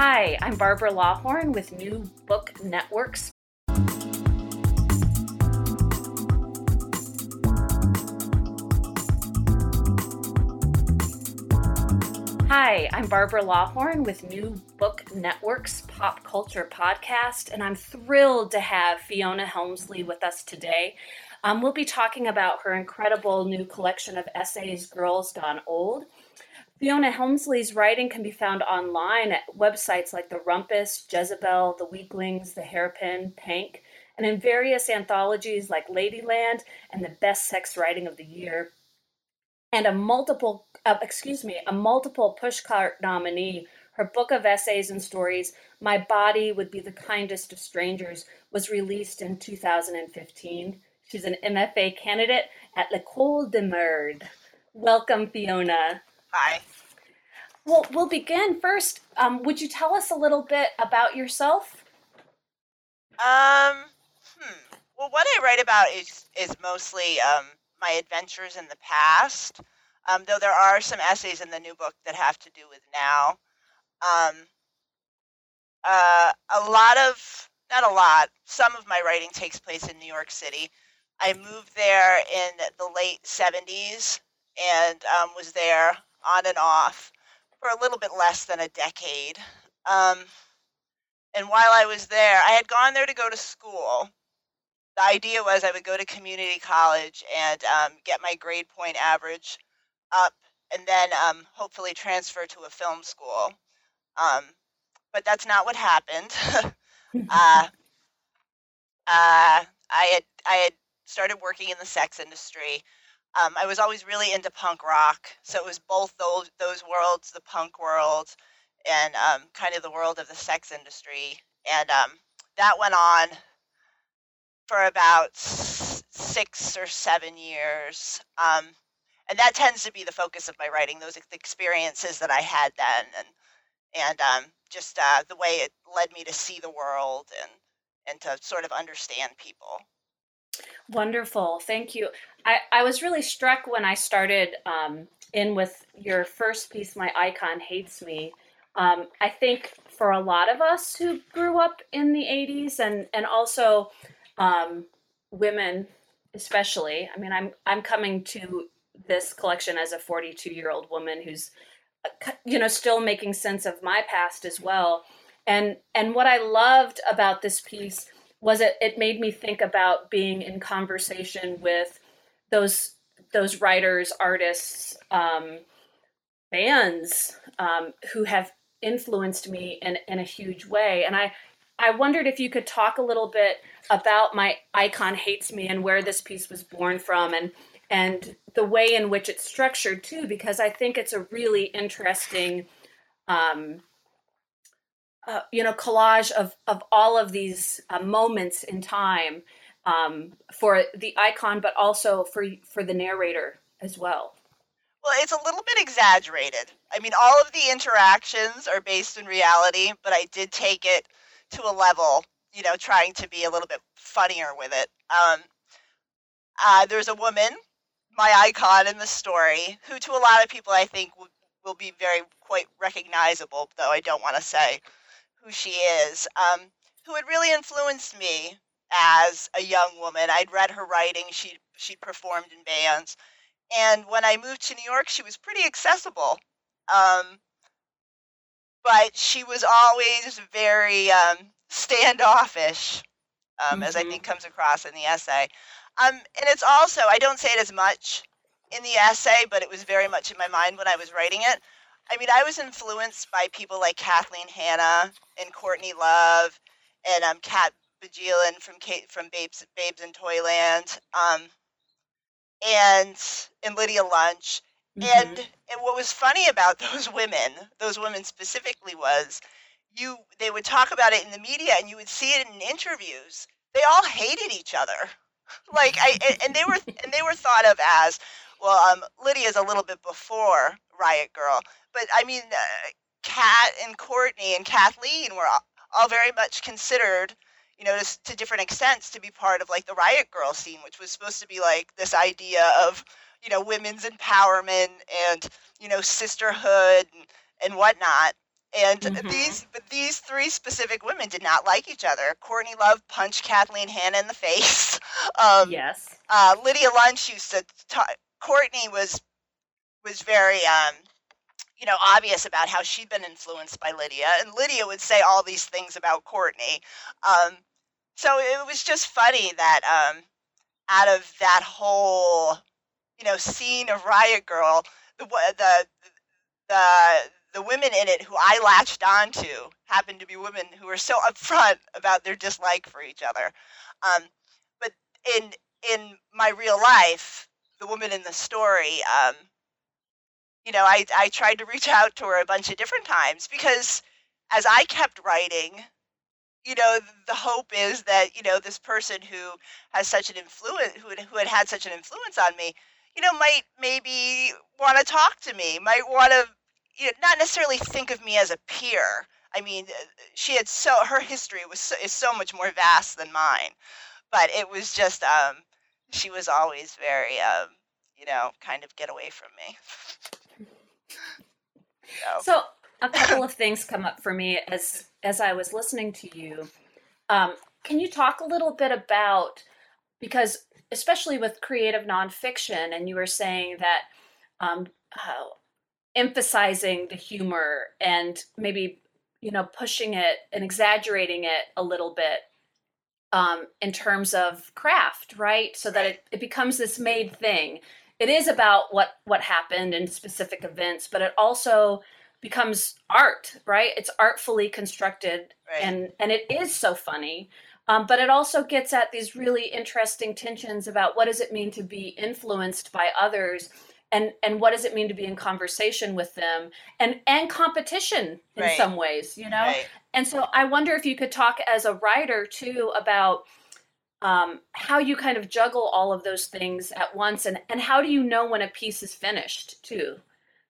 Hi, I'm Barbara Lawhorn with New Book Networks. Hi, I'm Barbara Lawhorn with New Book Network's Pop Culture Podcast, and I'm thrilled to have Fiona Helmsley with us today. Um, we'll be talking about her incredible new collection of essays, Girls Gone Old. Fiona Helmsley's writing can be found online at websites like The Rumpus, Jezebel, The Weeklings, The Hairpin, Pank, and in various anthologies like Ladyland and the Best Sex Writing of the Year, and a multiple, uh, excuse me, a multiple pushcart nominee. Her book of essays and stories, My Body Would Be the Kindest of Strangers, was released in 2015. She's an MFA candidate at L'École de Merde. Welcome, Fiona. Hi. Well, we'll begin first. Um, would you tell us a little bit about yourself? Um, hmm. Well, what I write about is is mostly um, my adventures in the past. Um, though there are some essays in the new book that have to do with now. Um, uh, a lot of, not a lot, some of my writing takes place in New York City. I moved there in the late 70s and um, was there on and off for a little bit less than a decade. Um, and while I was there, I had gone there to go to school. The idea was I would go to community college and um, get my grade point average up, and then um, hopefully transfer to a film school. Um, but that's not what happened. uh, uh, I had I had started working in the sex industry um, I was always really into punk rock, so it was both those those worlds, the punk world and um, kind of the world of the sex industry, and um, that went on for about six or seven years. Um, and that tends to be the focus of my writing, those experiences that I had then, and and um, just uh, the way it led me to see the world and and to sort of understand people. Wonderful. Thank you. I, I was really struck when I started um, in with your first piece, My Icon Hates Me. Um, I think for a lot of us who grew up in the 80s and, and also um, women, especially, I mean, I'm, I'm coming to this collection as a 42 year old woman who's, uh, you know, still making sense of my past as well. And, and what I loved about this piece was it it made me think about being in conversation with those those writers, artists, um, bands um, who have influenced me in, in a huge way. And I I wondered if you could talk a little bit about my icon hates me and where this piece was born from and and the way in which it's structured too, because I think it's a really interesting um, uh, you know collage of of all of these uh, moments in time um, for the icon, but also for for the narrator as well. Well, it's a little bit exaggerated. I mean, all of the interactions are based in reality, but I did take it to a level, you know, trying to be a little bit funnier with it. Um, uh, there's a woman, my icon in the story, who to a lot of people I think will, will be very quite recognizable, though I don't want to say who she is, um, who had really influenced me as a young woman. I'd read her writing. She she'd performed in bands, and when I moved to New York, she was pretty accessible. Um, but she was always very um, standoffish, um, mm-hmm. as I mm-hmm. think comes across in the essay. Um, and it's also I don't say it as much in the essay, but it was very much in my mind when I was writing it. I mean, I was influenced by people like Kathleen Hanna and Courtney Love and um, Kat Bjelland from Kate from Babes Babes in Toyland. Um, and and Lydia Lunch. Mm-hmm. And and what was funny about those women, those women specifically, was you they would talk about it in the media, and you would see it in interviews. They all hated each other, like I and- and they were and they were thought of as well. Um, Lydia's a little bit before Riot Grrrl, but I mean, uh, Kat and Courtney and Kathleen were all, all very much considered you know, to, to different extents to be part of like the Riot Grrrl scene, which was supposed to be like this idea of, you know, women's empowerment and, you know, sisterhood and, and whatnot. And Mhm. these, but these three specific women did not like each other. Courtney Love punched Kathleen Hanna in the face. Um, yes. uh, Lydia Lunch used to talk. Courtney was was very um, you know obvious about how she'd been influenced by Lydia, and Lydia would say all these things about Courtney. Um, so it was just funny that um, out of that whole you know scene of Riot Grrrl, the the the the women in it who I latched onto happened to be women who were so upfront about their dislike for each other. Um, but in in my real life, the woman in the story, um, you know, I I tried to reach out to her a bunch of different times because as I kept writing, you know, the hope is that you know this person who has such an influence, who had, who had had such an influence on me, you know, might maybe want to talk to me, might want to, you know, not necessarily think of me as a peer. I mean, uh, she had so her history was so, is so much more vast than mine, but it was just um, she was always very um, you know, kind of get away from me. so, So a couple of things come up for me as as I was listening to you. Um, can you talk a little bit about because especially with creative nonfiction, and you were saying that um, uh, emphasizing the humor and maybe you know pushing it and exaggerating it a little bit um, in terms of craft, right? So that it, it becomes this made thing. It is about what what happened in specific events, but it also becomes art, right? It's artfully constructed, right. and and it is so funny. Um, but it also gets at these really interesting tensions about what does it mean to be influenced by others, and and what does it mean to be in conversation with them, and and competition in Right. some ways, you know. right. And so I wonder if you could talk as a writer too about um, how you kind of juggle all of those things at once, and and how do you know when a piece is finished too?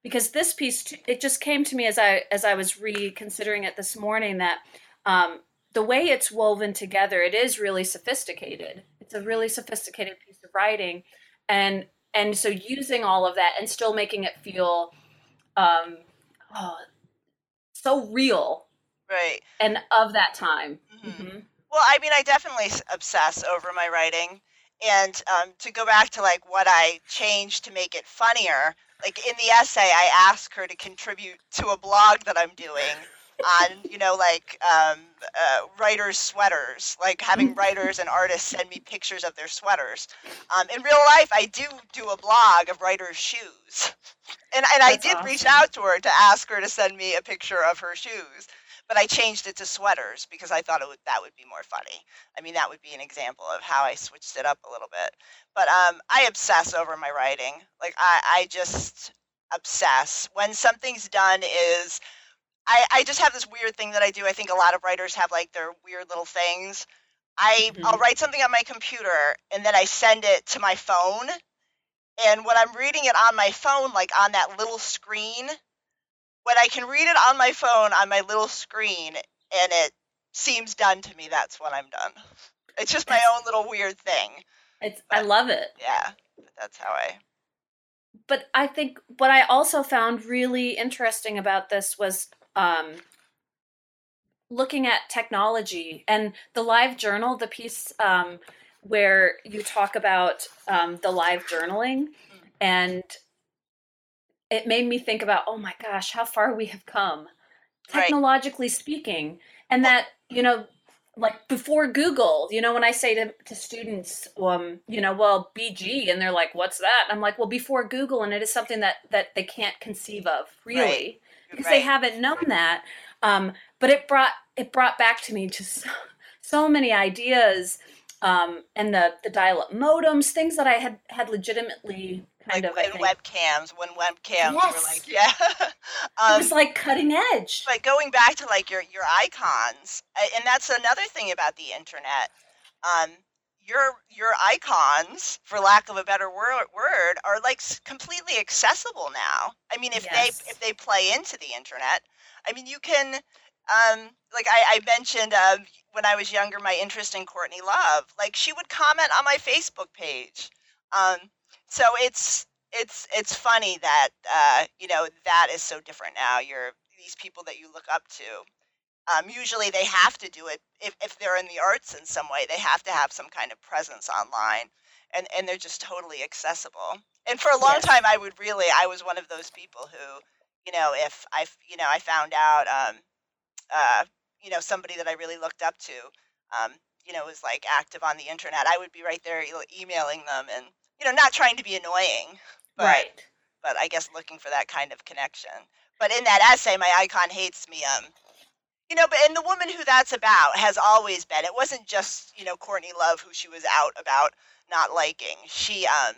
Because this piece, it just came to me as I as I was reconsidering it this morning that um, the way it's woven together, it is really sophisticated. It's a really sophisticated piece of writing, and and so using all of that and still making it feel um, oh, so real Right. and of that time. Mhm. Mhm. Well, I mean, I definitely obsess over my writing. And um, to go back to like what I changed to make it funnier, like in the essay, I ask her to contribute to a blog that I'm doing on, you know, like um, uh, writers' sweaters, like having writers and artists send me pictures of their sweaters. Um, in real life, I do do a blog of writers' shoes. And, and I did reach out to her to ask her to send me a picture of her shoes but I changed it to sweaters because I thought it would that would be more funny. I mean, that would be an example of how I switched it up a little bit. But um, I obsess over my writing. Like I, I just obsess. When something's done is I, I just have this weird thing that I do. I think a lot of writers have like their weird little things. I I'll Mhm. write something on my computer and then I send it to my phone. And when I'm reading it on my phone, like on that little screen, when I can read it on my phone on my little screen and it seems done to me, that's when I'm done. It's just my own little weird thing. It's I love it. Yeah, but that's how I. But I think what I also found really interesting about this was um, looking at technology and the live journal, the piece um, where you talk about um, the live journaling, and it made me think about, oh my gosh, how far we have come, Right. technologically speaking, and that you know. Like before Google, you know, when I say to, to students, um, you know, well, BG, and they're like, "What's that?" I'm like, "Well, before Google, and it is something that that they can't conceive of, really." Right. because they haven't known that. Um, but it brought it brought back to me just so, so many ideas um, and the the dial-up modems, things that I had had legitimately kind like of I think, webcams when webcams were like yeah it um was like cutting edge. but going back to like your your icons and that's another thing about the internet um your your icons for lack of a better word, word are like completely accessible now i mean if Yes. they if they play into the internet i mean you can um like i, I mentioned um, when i was younger my interest in courtney love. Like she would comment on my facebook page. Um so it's it's it's funny that uh you know that is so different now. You're these people that you look up to um, usually they have to do it if, if they're in the arts in some way they have to have some kind of presence online and and they're just totally accessible. And for a long Yes. time i would really i was one of those people who you know if i you know i found out um uh you know somebody that i really looked up to um you know was like active on the internet i would be right there e- emailing them and you know not trying to be annoying but right. but I guess looking for that kind of connection. But in that essay, my icon hates me. Um, you know, but and the woman who that's about has always been. It wasn't just you know Courtney Love who she was out about not liking. She um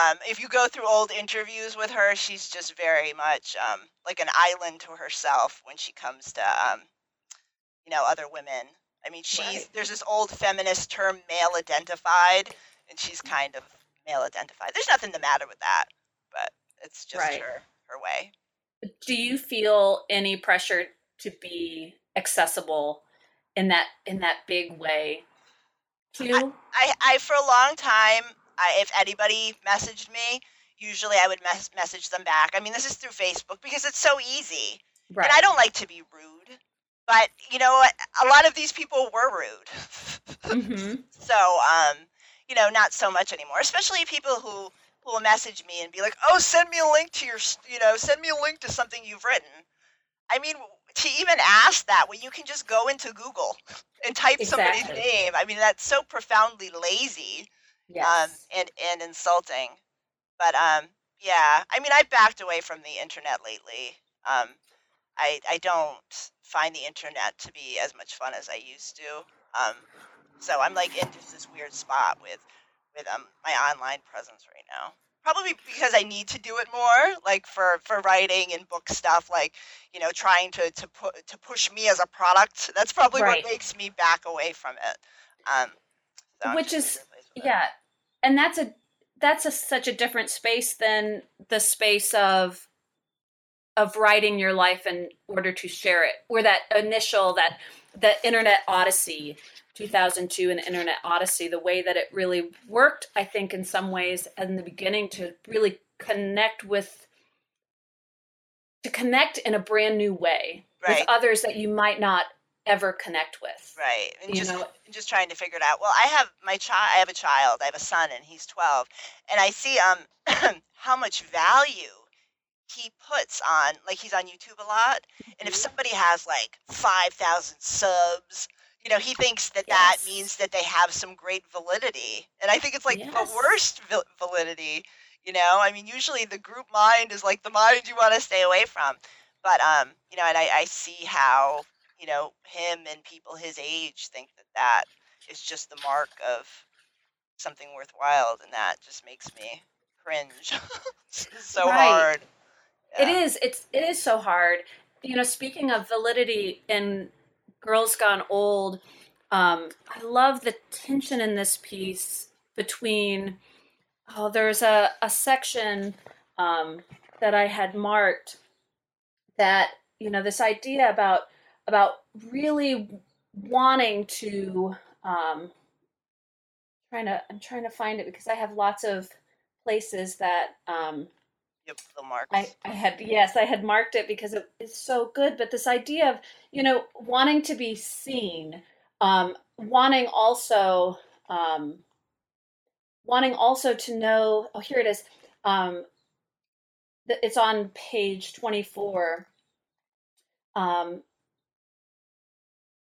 um if you go through old interviews with her, she's just very much um like an island to herself when she comes to um you know other women. I mean, she's Right. there's this old feminist term male identified, and she's kind of male identified. There's nothing the matter with that, but it's just Right. her her way. Do you feel any pressure to be accessible in that in that big way too? I, I for a long time, I, if anybody messaged me, usually I would mes- message them back. I mean, this is through Facebook because it's so easy, right. and I don't like to be rude. But you know? A lot of these people were rude, hmm so um, you know, not so much anymore. Especially people who who will message me and be like, "Oh, send me a link to your, you know, send me a link to something you've written." I mean, to even ask that when you can just go into Google and type somebody's name. I mean, that's so profoundly lazy Yes. um, and and insulting. But um, yeah, I mean, I've backed away from the internet lately. Um, I I don't find the internet to be as much fun as I used to. Um, so I'm like in just this weird spot with with um my online presence right now. Probably because I need to do it more, like for for writing and book stuff, like you know, trying to to put to push me as a product. That's probably Right. what makes me back away from it. Um, so Which just in a is- weird place with it. yeah and that's a that's a such a different space than the space of of writing your life in order to share it where that initial that the internet odyssey 2002 and internet odyssey the way that it really worked i think in some ways in the beginning to really connect with to connect in a brand new way Right. with others that you might not ever connect with Right. And just know- just trying to figure it out. Well, I have my child I have a child. I have a son and he's 12. And I see um how much value he puts on like he's on YouTube a lot. And if Mhm. somebody has like 5,000 subs, you know, he thinks that that means that they have some great validity. And I think it's like Yes. the worst val- validity, you know? I mean, usually the group mind is like the mind you want to stay away from. But um, you know, and I, I see how you know, him and people his age think that that is just the mark of something worthwhile, and that just makes me cringe. So Right. hard. It Yeah. is. It's it is so hard. You know, speaking of validity in Girls Gone Old, um, I love the tension in this piece between. Oh, there's a a section um, that I had marked that you know this idea about about really wanting to um, trying to I'm trying to find it because I have lots of places that um, Yep, the marks. I, I had yes i had marked it because it is so good but this idea of you know wanting to be seen um, wanting also um, wanting also to know oh here it is um, it's on page 24 um,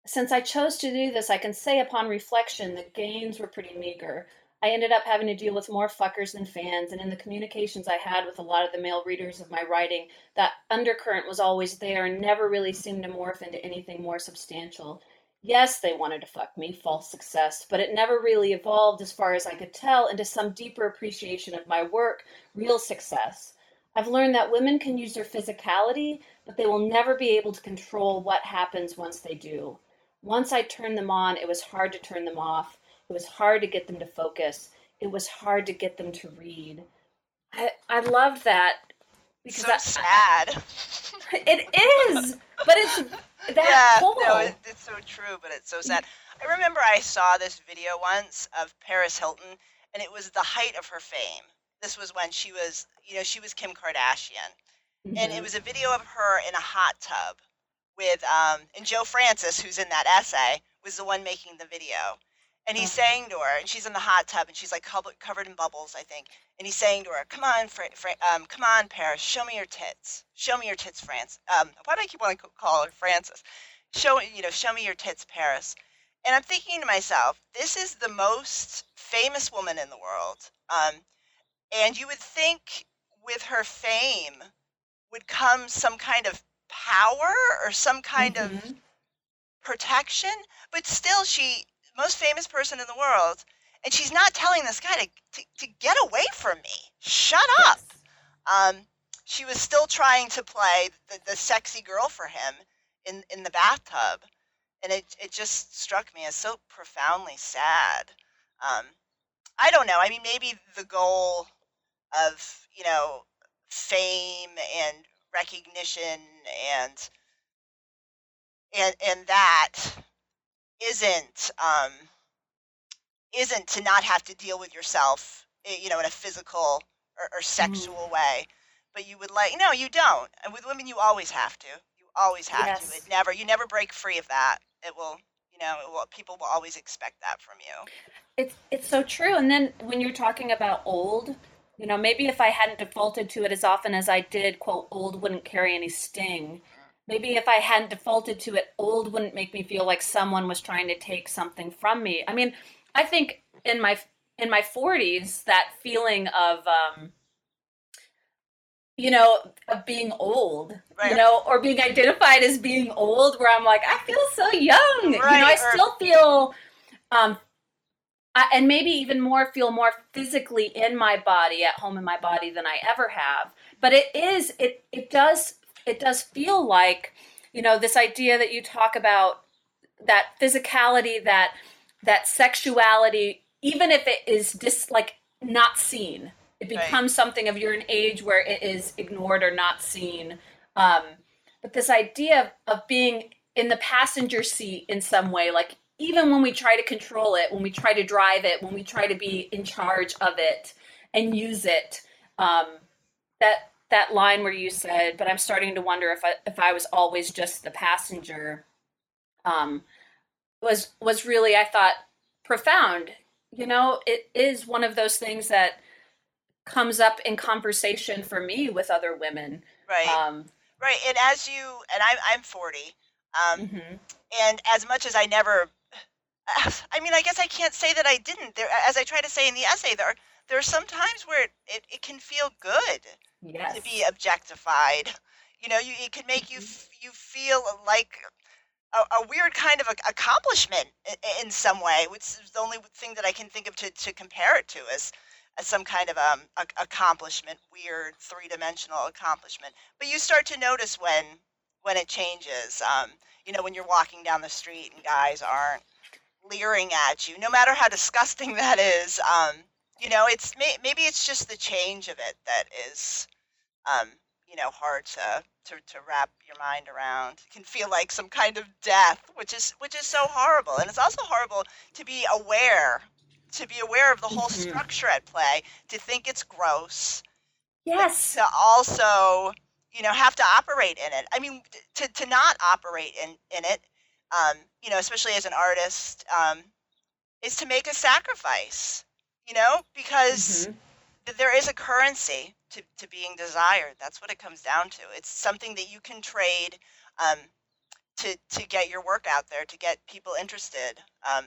since I chose to do this, I can say upon reflection the gains were pretty meager. I ended up having to deal with more fuckers than fans, and in the communications I had with a lot of the male readers of my writing, that undercurrent was always there and never really seemed to morph into anything more substantial. Yes, they wanted to fuck me, false success, but it never really evolved, as far as I could tell, into some deeper appreciation of my work, real success. I've learned that women can use their physicality, but they will never be able to control what happens once they do. Once I turned them on, it was hard to turn them off. It was hard to get them to focus. It was hard to get them to read. I, I loved that because so I, sad. It is, but it's that yeah, no, it, it's so true, but it's so sad. I remember I saw this video once of Paris Hilton, and it was the height of her fame. This was when she was, you know, she was Kim Kardashian, mm-hmm. and it mm-hmm. was a video of her in a hot tub with, um, and Joe Francis, who's in that essay, was the one making the video, and he's uh-huh. saying to her, and she's in the hot tub, and she's like covered in bubbles, I think. And he's saying to her, "Come on, Fra- Fra- um, come on, Paris, show me your tits. Show me your tits, France. Um, why do I keep wanting to call her Francis? Show you know, show me your tits, Paris." And I'm thinking to myself, this is the most famous woman in the world, um, and you would think with her fame would come some kind of power or some kind mm-hmm. of protection, but still she most famous person in the world, and she's not telling this guy to, to, to get away from me. Shut up. Yes. Um, she was still trying to play the, the sexy girl for him in, in the bathtub. And it, it just struck me as so profoundly sad. Um, I don't know. I mean, maybe the goal of, you know, fame and recognition and and and that isn't um, isn't to not have to deal with yourself, eh, you know, in a physical or, or sexual mm. way. But you would like no, you don't. And with women, you always have to. You always have yes. to. It never. You never break free of that. It will. You know, will, people will always expect that from you. It's it's so true. And then when you're talking about old, you know, maybe if I hadn't defaulted to it as often as I did, quote, old wouldn't carry any sting maybe if I hadn't defaulted to it, old wouldn't make me feel like someone was trying to take something from me. I mean, I think in my in my 40s, that feeling of um, you know, of being old, right. you know, or being identified as being old, where I'm like, I feel so young. Right. You know, I or... still feel, um, I, and maybe even more feel more physically in my body, at home in my body than I ever have. But it is, it it does it does feel like, you know, this idea that you talk about that physicality, that that sexuality, even if it is just like not seen, it becomes right. something of you're an age where it is ignored or not seen. Um, but this idea of, of being in the passenger seat in some way, like even when we try to control it, when we try to drive it, when we try to be in charge of it and use it, um, that that line where you said, "But I'm starting to wonder if I if I was always just the passenger," um, was was really I thought profound. You know, it is one of those things that comes up in conversation for me with other women. Right. Um, right. And as you and I'm I'm 40. Um, mm-hmm. And as much as I never, I mean, I guess I can't say that I didn't. There, as I try to say in the essay, there are there are some times where it, it, it can feel good yes. to be objectified. You know, you, it can make you mm-hmm. you feel like a, a weird kind of a, accomplishment in, in, some way, which is the only thing that I can think of to, to compare it to is as some kind of um, a, accomplishment, weird three dimensional accomplishment. But you start to notice when when it changes. Um, you know, when you're walking down the street and guys aren't leering at you, no matter how disgusting that is. Um, you know, it's maybe it's just the change of it that is, um, you know, hard to, to to wrap your mind around. It can feel like some kind of death, which is which is so horrible, and it's also horrible to be aware, to be aware of the whole mm-hmm. structure at play, to think it's gross. Yes. To also, you know, have to operate in it. I mean, to to not operate in in it, um, you know, especially as an artist, um, is to make a sacrifice you know, because mm-hmm. there is a currency to, to being desired. That's what it comes down to. It's something that you can trade um, to to get your work out there, to get people interested. Um,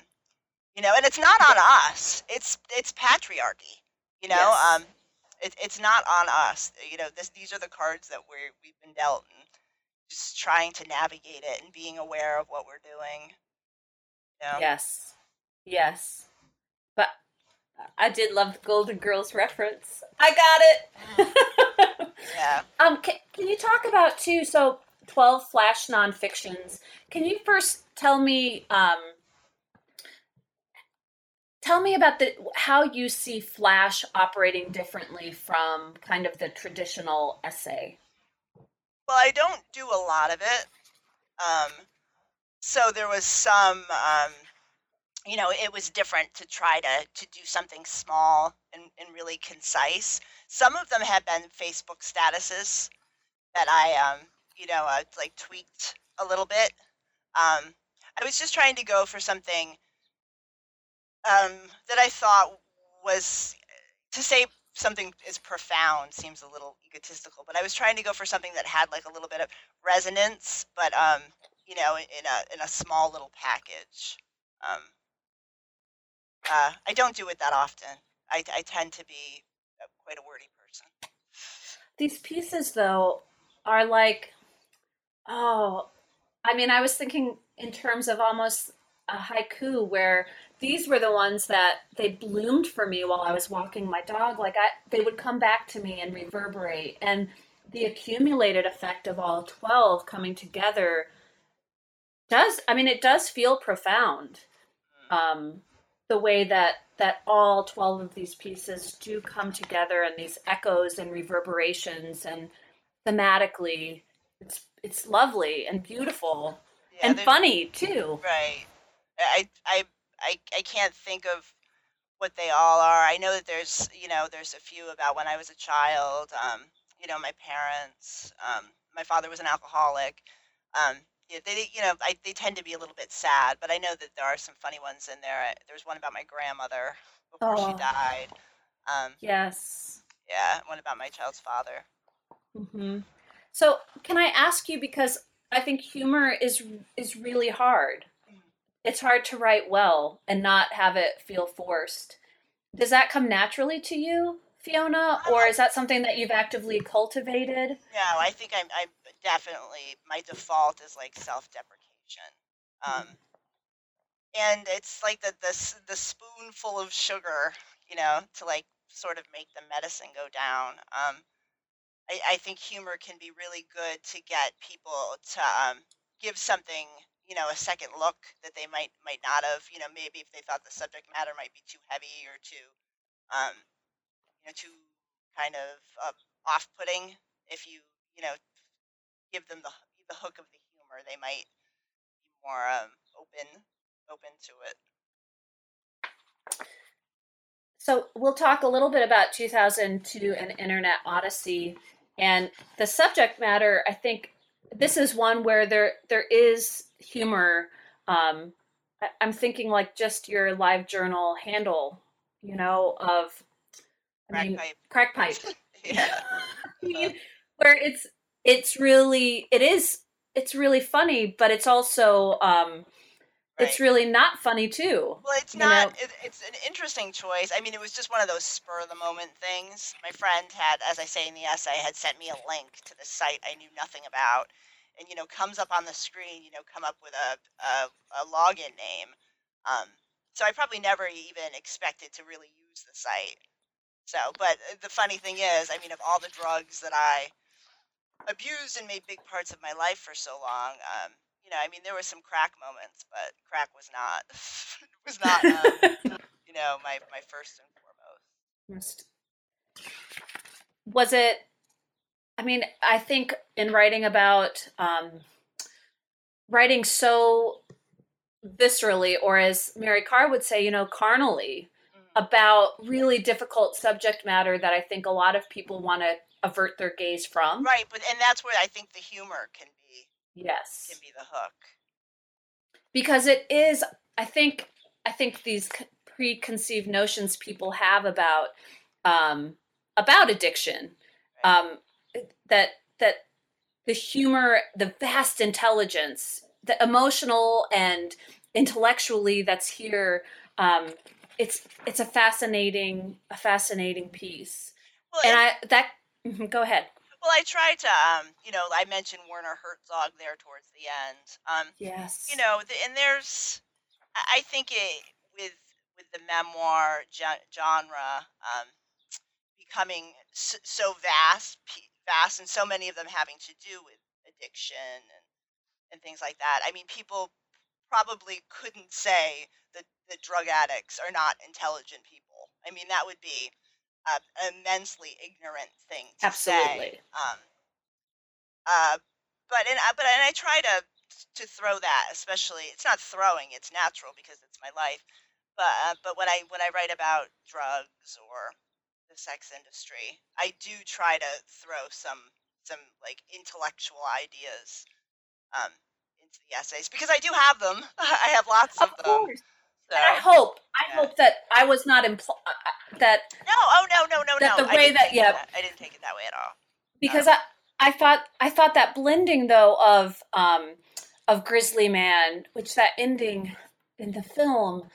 you know, and it's not on us. It's it's patriarchy. You know, yes. um, it, it's not on us. You know, this these are the cards that we we've been dealt, just trying to navigate it and being aware of what we're doing. You know? Yes. Yes. But I did love the Golden Girls reference. I got it. Yeah. um, can, can you talk about too? So, twelve flash nonfictions. Can you first tell me? Um, tell me about the how you see flash operating differently from kind of the traditional essay. Well, I don't do a lot of it. Um, so there was some, um, you know, it was different to try to to do something small and, and really concise. Some of them have been Facebook statuses that I, um, you know, uh, like tweaked a little bit. Um, I was just trying to go for something um, that I thought was to say something as profound seems a little egotistical, but I was trying to go for something that had like a little bit of resonance, but um, you know, in a in a small little package. Um, uh, I don't do it that often. I, I tend to be quite a wordy person. These pieces, though, are like, oh, I mean, I was thinking in terms of almost a haiku where these were the ones that they bloomed for me while I was walking my dog. Like I, they would come back to me and reverberate, and the accumulated effect of all twelve coming together does. I mean, it does feel profound. Um, the way that that all 12 of these pieces do come together and these echoes and reverberations and thematically it's it's lovely and beautiful Yeah, and funny too Right. I, I I I can't think of what they all are. I know that there's you know there's a few about when I was a child. Um, you know my parents. Um, my father was an alcoholic. Um, yeah, they you know I, they tend to be a little bit sad, but I know that there are some funny ones in there. There's one about my grandmother before she Oh. died. Um, yes yeah, one about my child's father. hmm so can i ask you because i think humor is is really hard it's hard to write well and not have it feel forced does that come naturally to you fiona or is that something that you've actively cultivated No, I think I'm I definitely my default is like self-deprecation. Um and it's like the the the spoonful of sugar, you know, to like sort of make the medicine go down. Um I, I think humor can be really good to get people to um, give something, you know, a second look that they might might not have, you know, maybe if they thought the subject matter might be too heavy or too, um, you know, too kind of uh, off-putting. If you, you know, give them the the hook of the humor, they might be more um, open open to it. So we'll talk a little bit about 2002 and Internet Odyssey, and the subject matter. I think this is one where there there is humor. Um, I, I'm thinking like just your live journal handle, you know, of I mean, Crack crack pipe, pipe. yeah. where it's it's really it is it's really funny, but it's also um, it's really not funny too. Well, it's not. It, it's an interesting choice. I mean, it was just one of those spur of the moment things. My friend had, as I say in the essay, had sent me a link to the site I knew nothing about, and you know, comes up on the screen. You know, come up with a a, a login name. Um, so I probably never even expected to really use the site. So, but uh, the funny thing is, I mean, of all the drugs that I abused and made big parts of my life for so long, um, you know, I mean, there were some crack moments, but crack was not was not, um, you know, my my first and foremost. Was it i mean i think in writing about um writing so viscerally or as mary karr would say you know carnally Mm. about really difficult subject matter that i think a lot of people want to avert their gaze from Right, but and that's where I think the humor can yes can be the hook. because it is i think i think these preconceived notions people have about um about addiction Right. um that that the humor the vast intelligence the emotional and intellectually that's here um it's it's a fascinating a fascinating piece Well, and and, i that mhm, go ahead well, I tried to, um, you know, I mentioned Werner Herzog there towards the end. Um, yes you know, the, and there's, I think it with with the memoir genre um, becoming so vast, vast, and so many of them having to do with addiction and and things like that. I mean, people probably couldn't say that, that drug addicts are not intelligent people. I mean, that would be immensely ignorant thing to Absolutely. say. Um, uh, but and I, but and I try to to throw that, especially it's not throwing, it's natural because it's my life. But uh, but when I when I write about drugs or the sex industry, I do try to throw some some like intellectual ideas um, into the essays because I do have them. I have lots of, of them. Course. So, I hope I yeah. hope that I was not impl- uh, uh, that no oh no no no that no the way that yeah that. I didn't take it that way at all because um, I I thought I thought that blending though of um of Grizzly Man which that ending in the film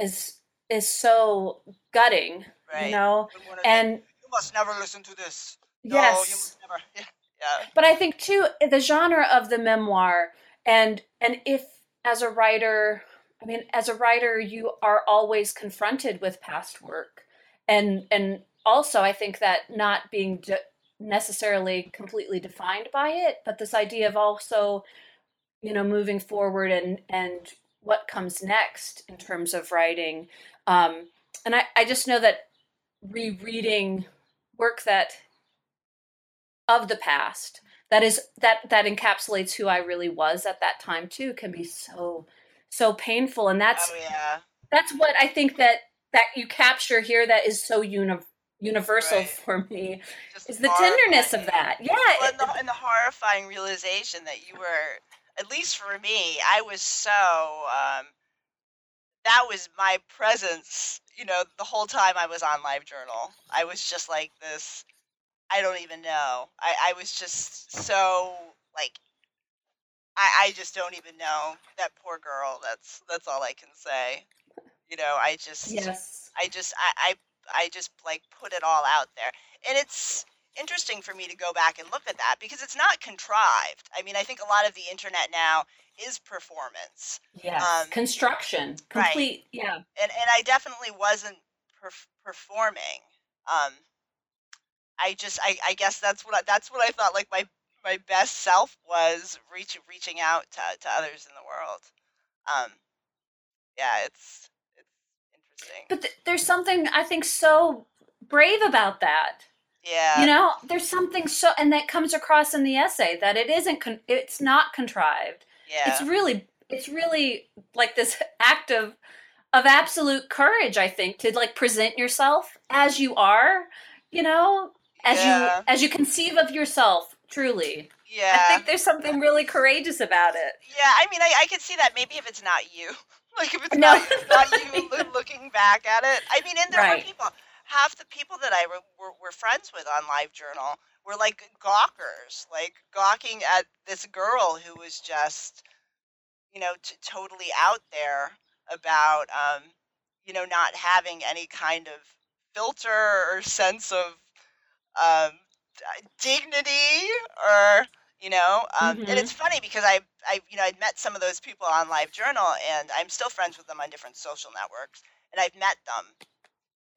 is is so gutting right. you know and you must never listen to this yes no, you must never yeah. Yeah. But I think too the genre of the memoir and and if as a writer, I mean as a writer you are always confronted with past work. And and also I think that not being de- necessarily completely defined by it, but this idea of also you know moving forward and and what comes next in terms of writing. Um, and I, I just know that rereading work that of the past that is that that encapsulates who I really was at that time too can be so so painful and that's oh, yeah. that's what I think that that you capture here that is so uni- universal right. for me Just is the tenderness of that yeah well, and, the, and the horrifying realization that you were at least for me I was so um, that was my presence you know the whole time I was on live journal I was just like this I don't even know. I, I was just so like I, I just don't even know that poor girl. That's that's all I can say. You know, I just yes. I just I, I I just like put it all out there. And it's interesting for me to go back and look at that because it's not contrived. I mean, I think a lot of the internet now is performance. Yes. Um, Construction. Complete. Right. Yeah. And and I definitely wasn't perf- performing. Um I just I, I guess that's what I, that's what I thought like my my best self was reach, reaching out to, to others in the world. Um, yeah, it's it's interesting. But th- there's something I think so brave about that. Yeah. You know, there's something so and that comes across in the essay that it isn't con- it's not contrived. Yeah. It's really it's really like this act of of absolute courage, I think, to like present yourself as you are, you know, as yeah. you as you conceive of yourself truly. Yeah. i think there's something really courageous about it. Yeah i mean i, I could see that maybe if it's not you. Like if it's no. not, not you looking back at it. I mean and there right. were people half the people that i were, were, were friends with on live journal were like gawkers like gawking at this girl who was just you know t- totally out there about um you know not having any kind of filter or sense of um, dignity or you know um, mm-hmm. and it's funny because I, I you know i'd met some of those people on live journal and i'm still friends with them on different social networks and i've met them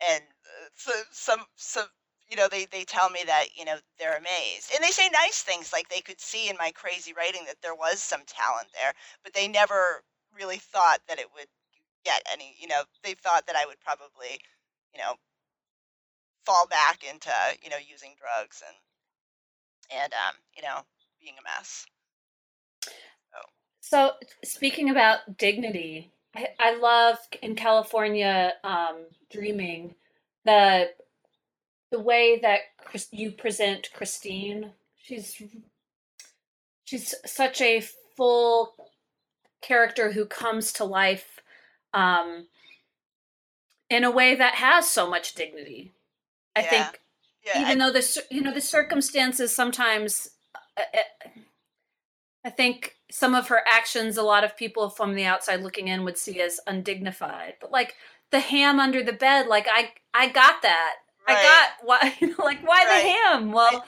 and uh, so, some some you know they, they tell me that you know they're amazed and they say nice things like they could see in my crazy writing that there was some talent there but they never really thought that it would get any you know they thought that i would probably you know fall back into you know using drugs and and um, you know being a mess. So. so speaking about dignity, I, love in California um, dreaming the the way that Chris, you present Christine. She's she's such a full character who comes to life um, in a way that has so much dignity. I yeah. think yeah, even I, though the you know the circumstances sometimes uh, uh, I think some of her actions a lot of people from the outside looking in would see as undignified but like the ham under the bed like I I got that right. I got why you know like why right. the ham well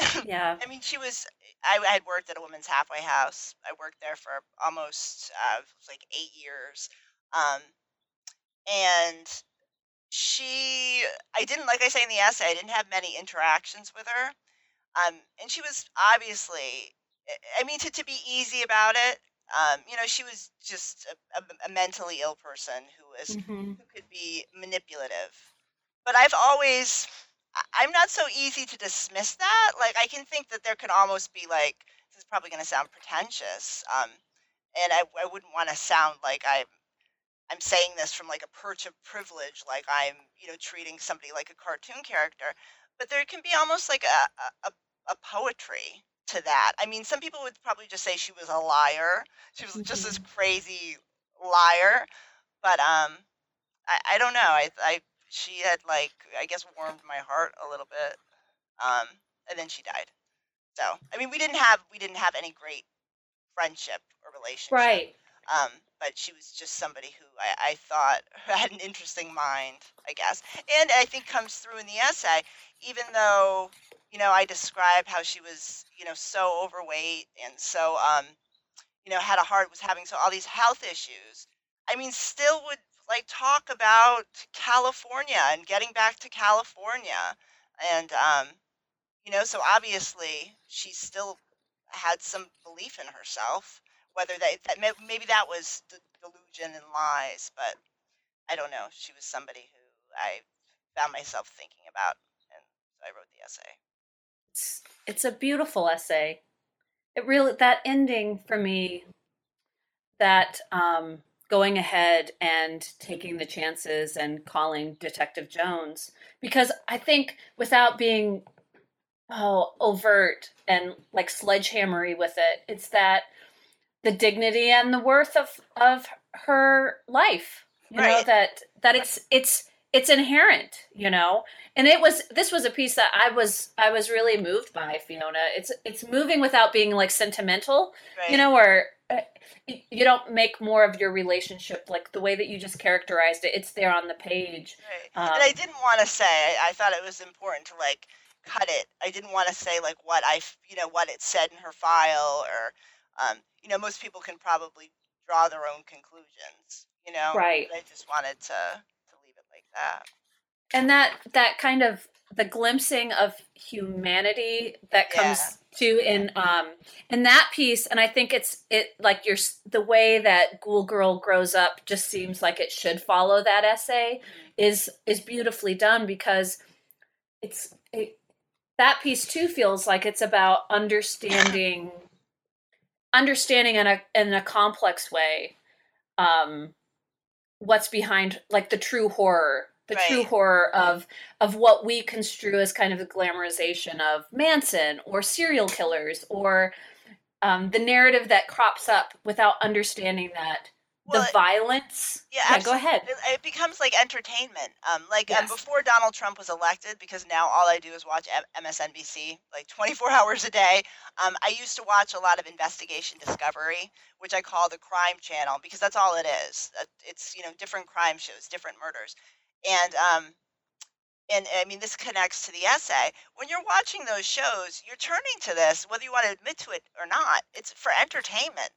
I, yeah I mean she was I had worked at a women's halfway house I worked there for almost uh, like eight years Um, and she, I didn't, like I say in the essay, I didn't have many interactions with her. Um, and she was obviously, I mean, to, to be easy about it, um, you know, she was just a, a, a mentally ill person who was hmm who could be manipulative. But I've always, I'm not so easy to dismiss that. Like, I can think that there can almost be like, this is probably going to sound pretentious, um, and I, I wouldn't want to sound like I'm I'm saying this from like a perch of privilege, like I'm, you know, treating somebody like a cartoon character. But there can be almost like a, a, a poetry to that. I mean, some people would probably just say she was a liar. She was just this hmm crazy liar. But um, I, I don't know. I, I she had like I guess warmed my heart a little bit. Um, and then she died. So I mean, we didn't have we didn't have any great friendship or relationship. Right. Um, but she was just somebody who I, I thought had an interesting mind, I guess. And I think comes through in the essay, even though, you know, I described how she was, you know, so overweight and so, um, you know, had a heart, was having so all these health issues. I mean, still would like talk about California and getting back to California. And, um, you know, so obviously she still had some belief in herself. Whether that, that maybe that was delusion and lies, but I don't know. She was somebody who I found myself thinking about, and so I wrote the essay. It's, it's a beautiful essay. It really, that ending for me, that um, going ahead and taking the chances and calling Detective Jones, because I think without being oh overt and like sledgehammery with it, it's that the dignity and the worth of of her life you know that that it's it's it's inherent you know and it was this was a piece that i was i was really moved by fiona it's it's moving without being like sentimental Right. you know or uh, you don't make more of your relationship like the way that you just characterized it it's there on the page Right. and I um didn't want to say. I, I thought it was important to like cut it. I didn't want to say like what i you know, what it said in her file, or, um, you know, most people can probably draw their own conclusions. You know, right but I just wanted to to leave it like that. and that that kind of the glimpsing of humanity that Yeah. comes to in um in that piece and i think it's it like your the way that ghoul girl grows up just seems like it should follow that essay is is beautifully done because it's it, that piece too feels like it's about understanding understanding in a in a complex way um what's behind like the true horror the true horror of of what we construe as kind of the glamorization of Manson or serial killers or um, the narrative that crops up without understanding that Well, the violence Yeah, yeah go ahead It, it becomes like entertainment. Um, like um, before Donald Trump was elected, because now all I do is watch M- MSNBC like 24 hours a day. Um, I used to watch a lot of Investigation Discovery, which I call the crime channel because that's all it is. Uh, It's you know different crime shows, different murders, and um, and I mean this connects to the essay. When you're watching those shows, you're turning to this, whether you want to admit to it or not. It's for entertainment.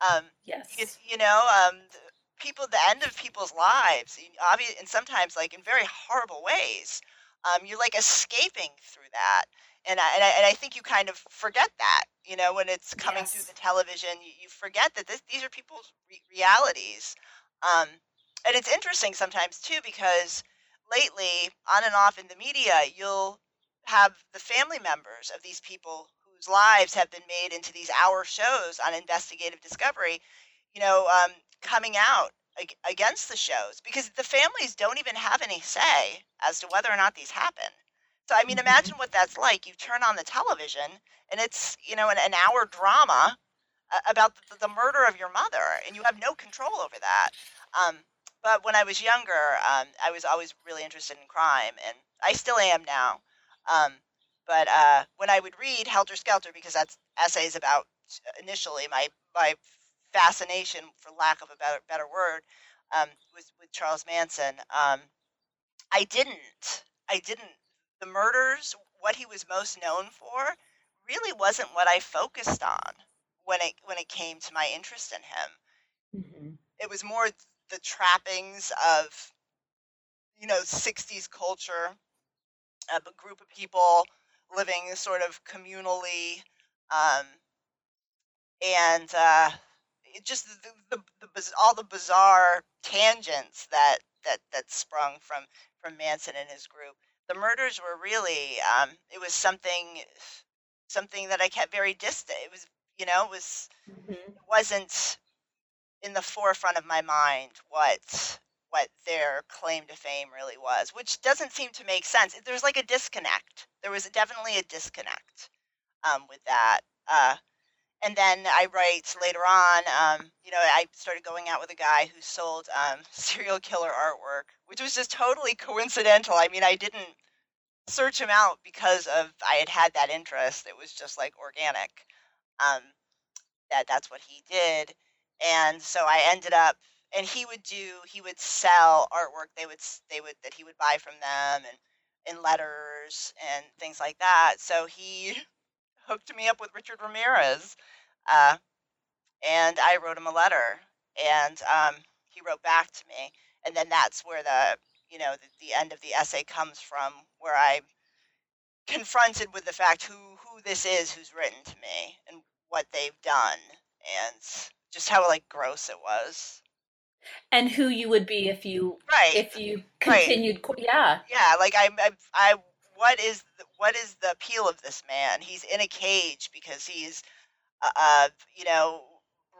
Um, yes you know, um, people, the end of people's lives, obvious, and sometimes like in very horrible ways. Um, you're like escaping through that, and I, and I and I think you kind of forget that, you know, when it's coming through the television, you, you forget that this, these are people's re- realities. Um, and it's interesting sometimes too because lately, on and off in the media, you'll have the family members of these people whose lives have been made into these hour shows on investigative discovery, you know, um, coming out ag- against the shows because the families don't even have any say as to whether or not these happen. So, I mean, hmm imagine what that's like. You turn on the television and it's, you know, an, an hour drama uh, about the, the murder of your mother and you have no control over that. Um, but when I was younger, um, I was always really interested in crime and I still am now. Um, but uh, when I would read Helter Skelter, because that's essays about initially my my fascination, for lack of a better better word, um, with with Charles Manson, um, I didn't. I didn't. The murders, what he was most known for, really wasn't what I focused on when it when it came to my interest in him. hmm It was more the trappings of you know 60s culture a group of people living sort of communally um, and uh, just the, the, the, all the bizarre tangents that that that sprung from from Manson and his group. The murders were really um, it was something something that I kept very distant. It was you know it was mm-hmm. it wasn't in the forefront of my mind what what their claim to fame really was, which doesn't seem to make sense. There's like a disconnect. There was definitely a disconnect um, with that. Uh, and then I write later on, um, you know, I started going out with a guy who sold um, serial killer artwork, which was just totally coincidental. I mean, I didn't search him out because of I had had that interest. It was just like organic. Um, that that's what he did, and so I ended up and he would do he would sell artwork they would they would that he would buy from them and in letters and things like that. So he hooked me up with richard ramirez uh, and i wrote him a letter and um, he wrote back to me. And then that's where the you know the, the end of the essay comes from where i confronted with the fact who who this is who's written to me and what they've done and just how like gross it was and who you would be if you right. if you continued right. yeah. Yeah like I, I i what is the, what is the appeal of this man? He's in a cage because he's uh, uh you know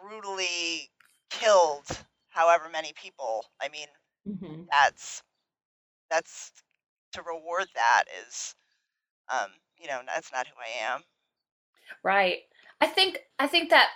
brutally killed however many people. I mean mm-hmm. that's that's to reward that is um you know that's not who i am. Right. I think i think that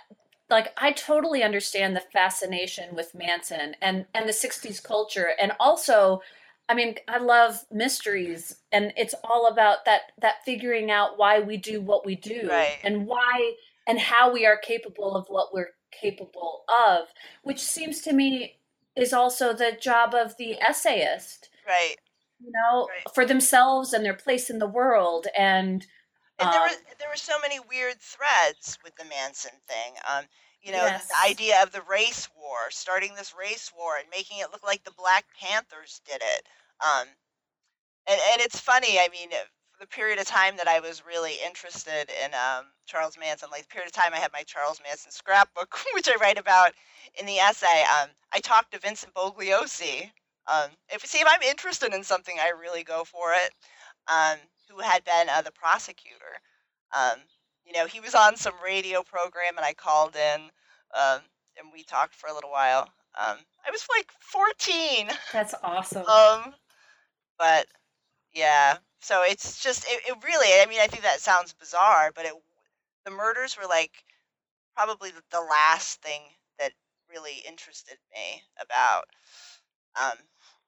like I totally understand the fascination with Manson and and the 60s culture and also I mean I love mysteries and it's all about that that figuring out why we do what we do right. and why and how we are capable of what we're capable of which seems to me is also the job of the essayist right you know right. for themselves and their place in the world and and there were um there were so many weird threads with the Manson thing. Um, you know, yes. the idea of the race war, starting this race war and making it look like the Black Panthers did it. Um, and, and it's funny. I mean, the period of time that I was really interested in um, Charles Manson, like the period of time I had my Charles Manson scrapbook, which I write about in the essay. Um, I talked to Vincent Bugliosi. Um, if see if I'm interested in something, I really go for it. Who had been uh, the prosecutor. Um, you know, he was on some radio program, and I called in, um, and we talked for a little while. Um, I was like 14. That's awesome. Um, but yeah, so it's just it, it really. I mean, I think that sounds bizarre, but it the murders were like probably the last thing that really interested me about um,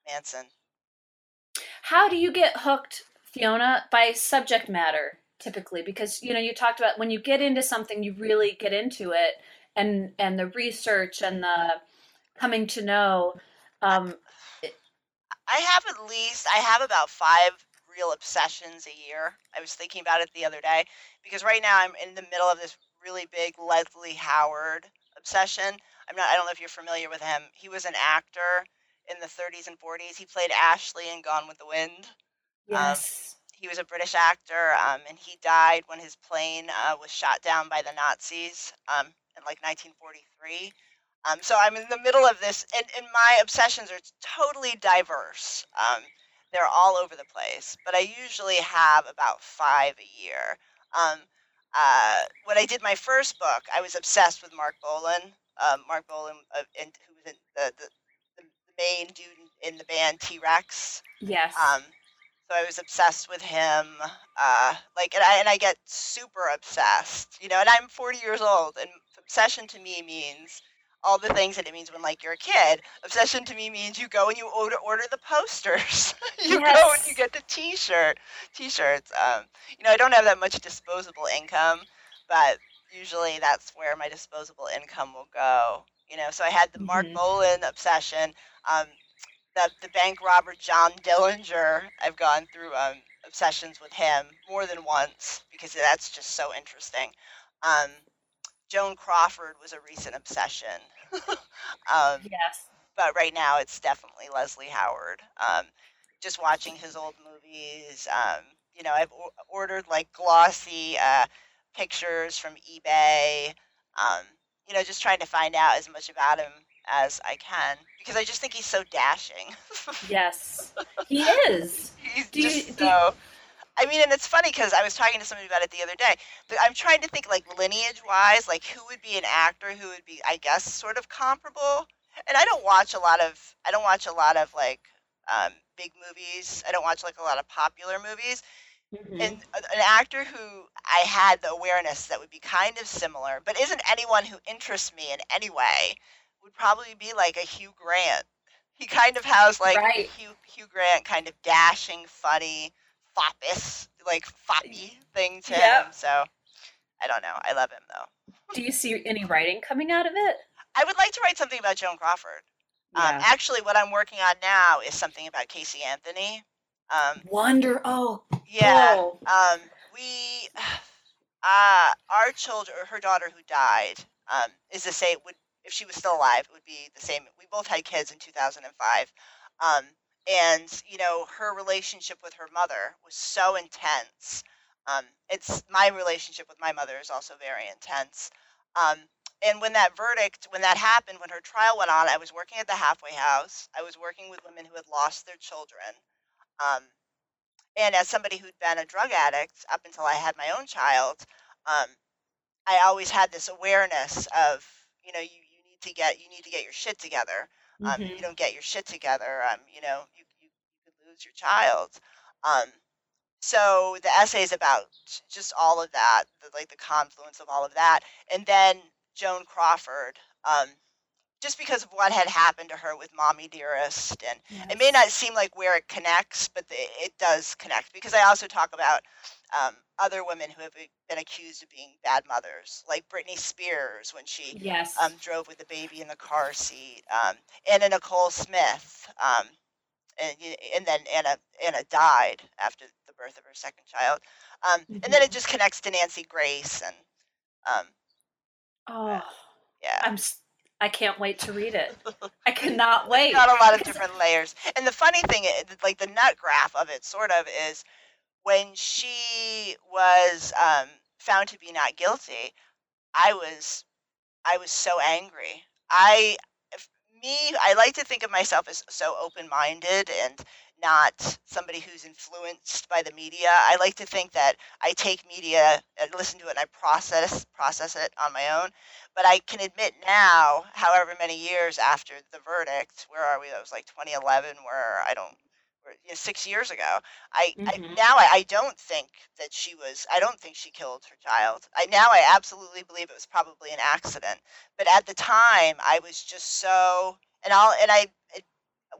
Manson. How do you get hooked Fiona, by subject matter typically because you know you talked about when you get into something you really get into it and and the research and the coming to know um i have at least i have about five real obsessions a year. I was thinking about it the other day because right now i'm in the middle of this really big leslie howard obsession. I'm not i don't know if you're familiar with him. He was an actor in the 30s and 40s he played ashley in gone with the wind yes. Um, he was a British actor, um, and he died when his plane uh, was shot down by the Nazis um, in like 1943. Um, so I'm in the middle of this, and, and my obsessions are totally diverse. Um, they're all over the place, but I usually have about five a year. Um, uh, when I did my first book, I was obsessed with Marc Bolan. Um, Marc Bolan, uh, in, who was in the, the, the main dude in the band T Rex. Yes. So I was obsessed with him. Uh, like, and I and I get super obsessed, you know. And I'm 40 years old, and obsession to me means all the things that it means when like you're a kid. Obsession to me means you go and you order order the posters. you yes. go and you get the T-shirt, T-shirts. Um, you know, I don't have that much disposable income, but usually that's where my disposable income will go. You know, so I had the mm-hmm. Marc Bolan obsession. Um, the the bank robber John Dillinger. I've gone through um, obsessions with him more than once because that's just so interesting. Um, Joan Crawford was a recent obsession. um, yes. but right now it's definitely Leslie Howard. Um, just watching his old movies. Um, you know, I've o- ordered like glossy uh, pictures from eBay. Um, you know, just trying to find out as much about him as I can because I just think he's so dashing. Yes, he is. he's Do just you- so. I mean, and it's funny because I was talking to somebody about it the other day. But I'm trying to think like lineage wise, like who would be an actor who would be, I guess, sort of comparable. And I don't watch a lot of, I don't watch a lot of like um, big movies. I don't watch like a lot of popular movies. Mhm. And an actor who I had the awareness that would be kind of similar, but isn't anyone who interests me in any way, would probably be like a Hugh Grant. He kind of has like Right. Hugh Hugh Grant kind of dashing, funny, foppish, like foppy thing to Yep. him. So I don't know. I love him though. Do you see any writing coming out of it? I would like to write something about Joan Crawford. Um, actually, what I'm working on now is something about Casey Anthony. Um, Wonder. Oh, yeah. oh. Um, we, uh, our children, or her daughter who died, um, is the same. Would if she was still alive, it would be the same. We both had kids in 2005, um, and you know her relationship with her mother was so intense. Um, it's my relationship with my mother is also very intense. Um, and when that verdict, when that happened, when her trial went on, I was working at the halfway house. I was working with women who had lost their children. Um, and as somebody who'd been a drug addict up until I had my own child, um, I always had this awareness of, you know, you, to get you need to get your shit together. Um, Mhm. If you don't get your shit together, um, you know, you, you, you could lose your child. Um, so the essay is about just all of that, the, like the confluence of all of that, and then Joan Crawford. Um, just because of what had happened to her with Mommy Dearest and it may not seem like where it connects, but it does connect because I also talk about um, other women who have been accused of being bad mothers, like Britney Spears when she Yes. um, drove with the baby in the car seat, um, Anna Nicole Smith, um, and and then Anna Anna died after the birth of her second child, um, and then it just connects to Nancy Grace and um, oh, yeah. I'm. I can't wait to read it. I cannot wait. got a lot of different layers. And the funny thing, i- like the nut graph of it, sort of, is when she was um, found to be not guilty. I was, I was so angry. I, me, I like to think of myself as so open-minded and not somebody who's influenced by the media. I like to think that I take media, I listen to it, and I process process it on my own. But I can admit now, however many years after the verdict, where are we? That was like 2011, where I don't, where, you know, six years ago. I, I Mhm. now I, I don't think that she was. I don't think she killed her child. I now I absolutely believe it was probably an accident. But at the time, I was just so, and I'll and I it,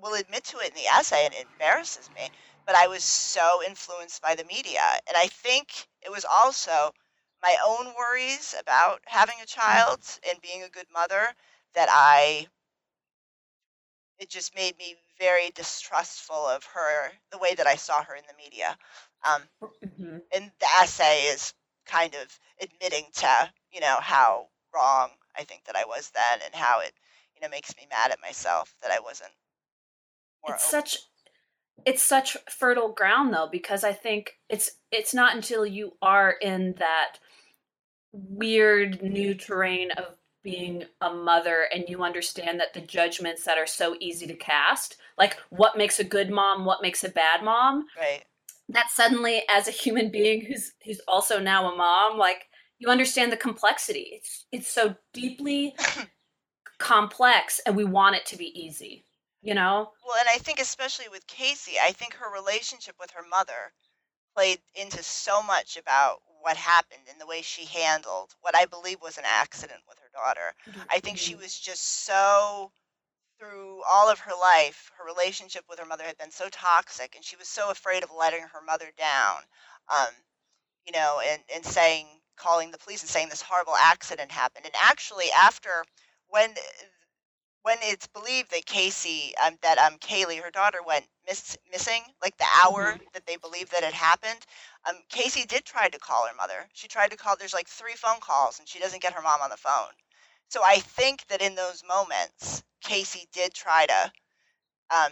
will admit to it in the essay, and it embarrasses me. But I was so influenced by the media, and I think it was also my own worries about having a child and being a good mother that I it just made me very distrustful of her the way that I saw her in the media. Um, Mhm. and the essay is kind of admitting to you know how wrong I think that I was then and how it you know makes me mad at myself that I wasn't it's open. such it's such fertile ground though because i think it's it's not until you are in that weird new terrain of being a mother and you understand that the judgments that are so easy to cast like what makes a good mom what makes a bad mom right. that suddenly as a human being who's who's also now a mom like you understand the complexity. It's it's so deeply complex and we want it to be easy you know Well, and I think especially with Casey, I think her relationship with her mother played into so much about what happened and the way she handled what I believe was an accident with her daughter. I think she was just so through all of her life, her relationship with her mother had been so toxic, and she was so afraid of letting her mother down. Um, you know, and and saying, calling the police and saying this horrible accident happened. And actually, after when when it's believed that Casey, um, that um Caylee, her daughter, went miss, missing, like the hour that they believe that it happened, um, Casey did try to call her mother. She tried to call. There's like three phone calls, and she doesn't get her mom on the phone. so I think that in those moments, Casey did try to, um,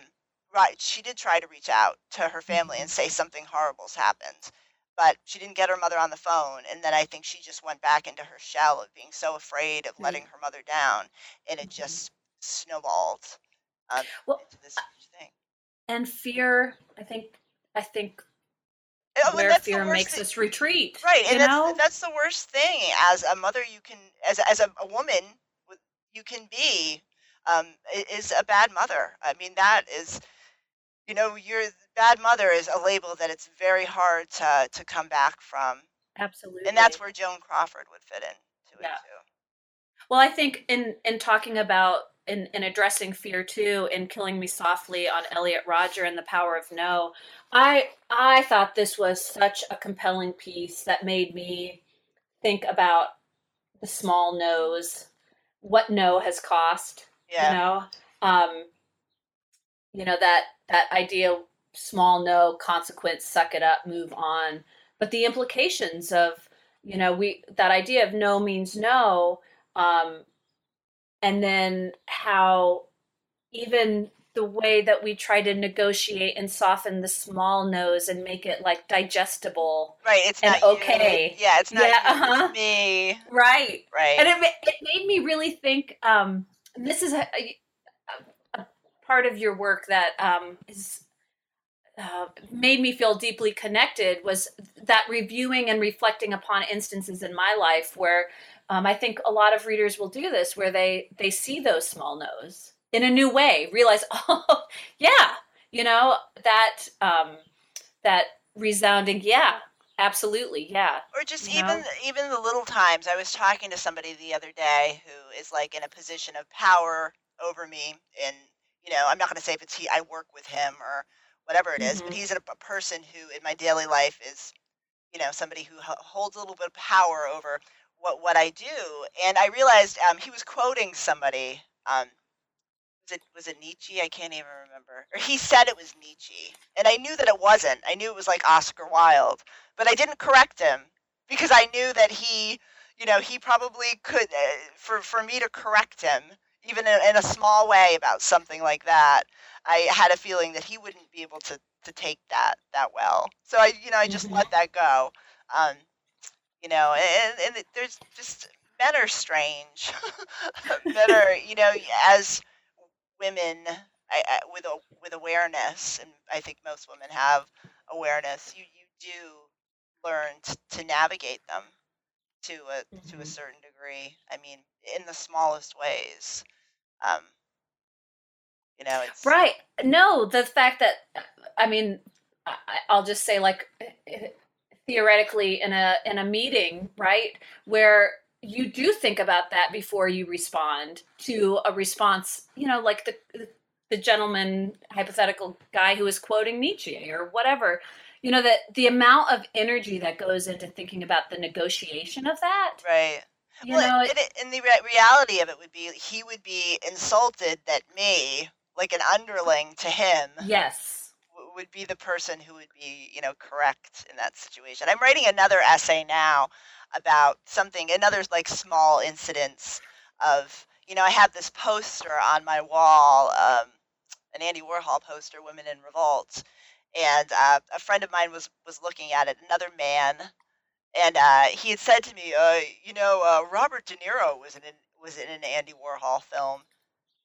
right, she did try to reach out to her family and say something horrible's happened, but she didn't get her mother on the phone. And then I think she just went back into her shell of being so afraid of letting her mother down, and it Mhm. just snowballed um, Well, into this huge thing. and fear. I think. I think Oh, and where that's fear makes thing- us retreat. Right, and that's that's the worst thing as a mother. You can as as a, a woman, you can be um, is a bad mother. I mean, that is, you know, your bad mother is a label that it's very hard to to come back from, Absolutely. and that's where Joan Crawford would fit into Yeah. it too. Well, I think in in talking about in, in addressing fear too, in killing me softly on Elliot Rodger and the power of no, I I thought this was such a compelling piece that made me think about the small no's, what no has cost. Yeah, You know, um, you know that that idea, small no consequence, suck it up, move on. But the implications of you know we that idea of no means no um, and then how even the way that we try to negotiate and soften the small nose and make it like digestible right. It's and not you, okay. Yeah, it's not Yeah, you, uh-huh. me. right Right. and it, it made me really think um, this is a, a, a part of your work that um, is uh, made me feel deeply connected was that reviewing and reflecting upon instances in my life where um, I think a lot of readers will do this, where they they see those small no's in a new way, realize, oh yeah, you know that um, that resounding yeah, absolutely yeah, or just you even know? even the little times i was talking to somebody the other day who is like in a position of power over me and you know i'm not going to say if it's he i work with him or whatever it is, but Mhm. he's a, a person who in my daily life is you know somebody who ho- holds a little bit of power over what what i do and i realized um, he was quoting somebody um, was it was it Nietzsche? I can't even remember. Or he said it was Nietzsche, and I knew that it wasn't. I knew it was like Oscar Wilde, but I didn't correct him because I knew that he, you know, he probably could. Uh, for for me to correct him, even in, in a small way about something like that, I had a feeling that he wouldn't be able to to take that that well. So I, you know, I just Mhm. let that go. Um, you know, and, and there's just men are strange. men are, you know, as women I, I, with a, with awareness, and I think most women have awareness. You you do learn t- to navigate them to a to a Mhm. certain degree. I mean, in the smallest ways. Um, you know, it's Right. No, the fact that I mean, I, I'll just say like theoretically in a in a meeting, right, where you do think about that before you respond to a response, you know, like the the gentleman hypothetical guy who was quoting Nietzsche or whatever. You know that the amount of energy that goes into thinking about the negotiation of that, right. you well, know, and, it, and the re- reality of it would be he would be insulted that me, like an underling to him, yes. Would be the person who would be, you know, correct in that situation. I'm writing another essay now about something, another like small incidents of, you know, I have this poster on my wall, um, an Andy Warhol poster, "Women in Revolt," and uh, a friend of mine was was looking at it, another man, and uh, he had said to me, uh, you know, uh, Robert De Niro was in was in an Andy Warhol film.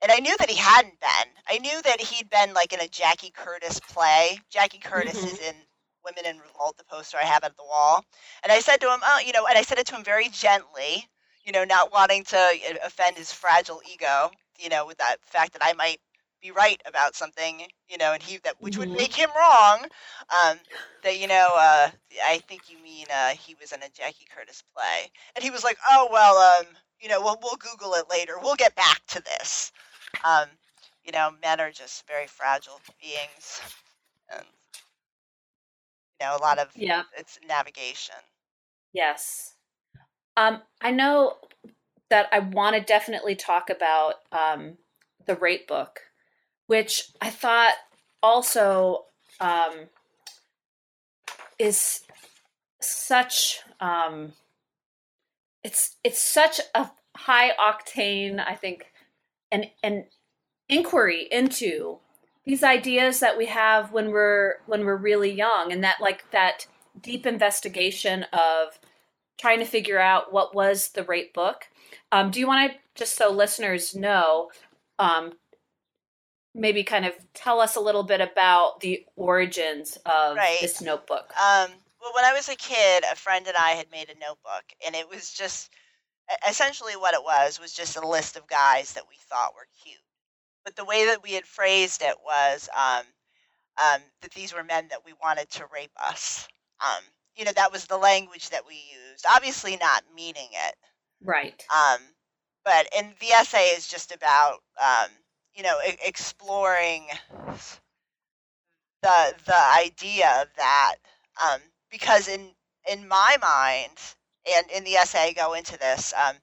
And I knew that he hadn't been. I knew that he'd been like in a Jackie Curtis play. Jackie Curtis Mhm. is in Women in Revolt, the poster I have at the wall. And I said to him, oh, you know, and I said it to him very gently, you know, not wanting to offend his fragile ego, you know, with that fact that I might be right about something, you know, and he that which would Mhm. make him wrong. Um, that you know, uh, I think you mean uh, he was in a Jackie Curtis play, and he was like, oh well, um, you know, we'll we'll Google it later. We'll get back to this. Um, you know, men are just very fragile beings, and you know, a lot of Yeah. it's navigation. Yes. Um, I know that I want to definitely talk about um, the rate book, which I thought also um, is such um, it's it's such a high octane, I think, an an inquiry into these ideas that we have when we're when we're really young, and that like that deep investigation of trying to figure out what was the right book. Um, do you want to just so listeners know? Um, maybe kind of tell us a little bit about the origins of Right. this notebook. Um, well, when I was a kid, a friend and I had made a notebook, and it was just essentially what it was was just a list of guys that we thought were cute. But the way that we had phrased it was um, um, that these were men that we wanted to rape us. Um, you know, that was the language that we used. Obviously, not meaning it. Right. Um, but and the essay is just about um, you know e- exploring the the idea of that um, because in in my mind and in the essay I go into this um,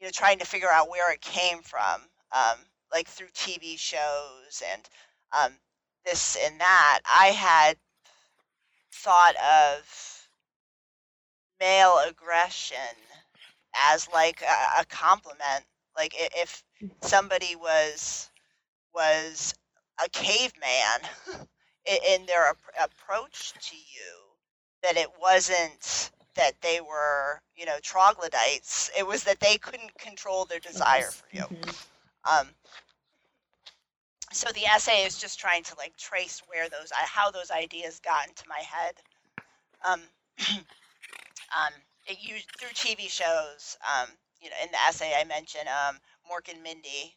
you know trying to figure out where it came from um, like through TV shows and um, this and that. I had thought of male aggression as like a, a compliment. Like if somebody was was a caveman in their ap- approach to you that it wasn't that they were you know troglodytes it was that they couldn't control their desire for you Mhm. um, so the essay is just trying to like trace where those how those ideas got into my head um, um, it used through TV shows. Um, you know, in the essay I mentioned um, Mork and Mindy,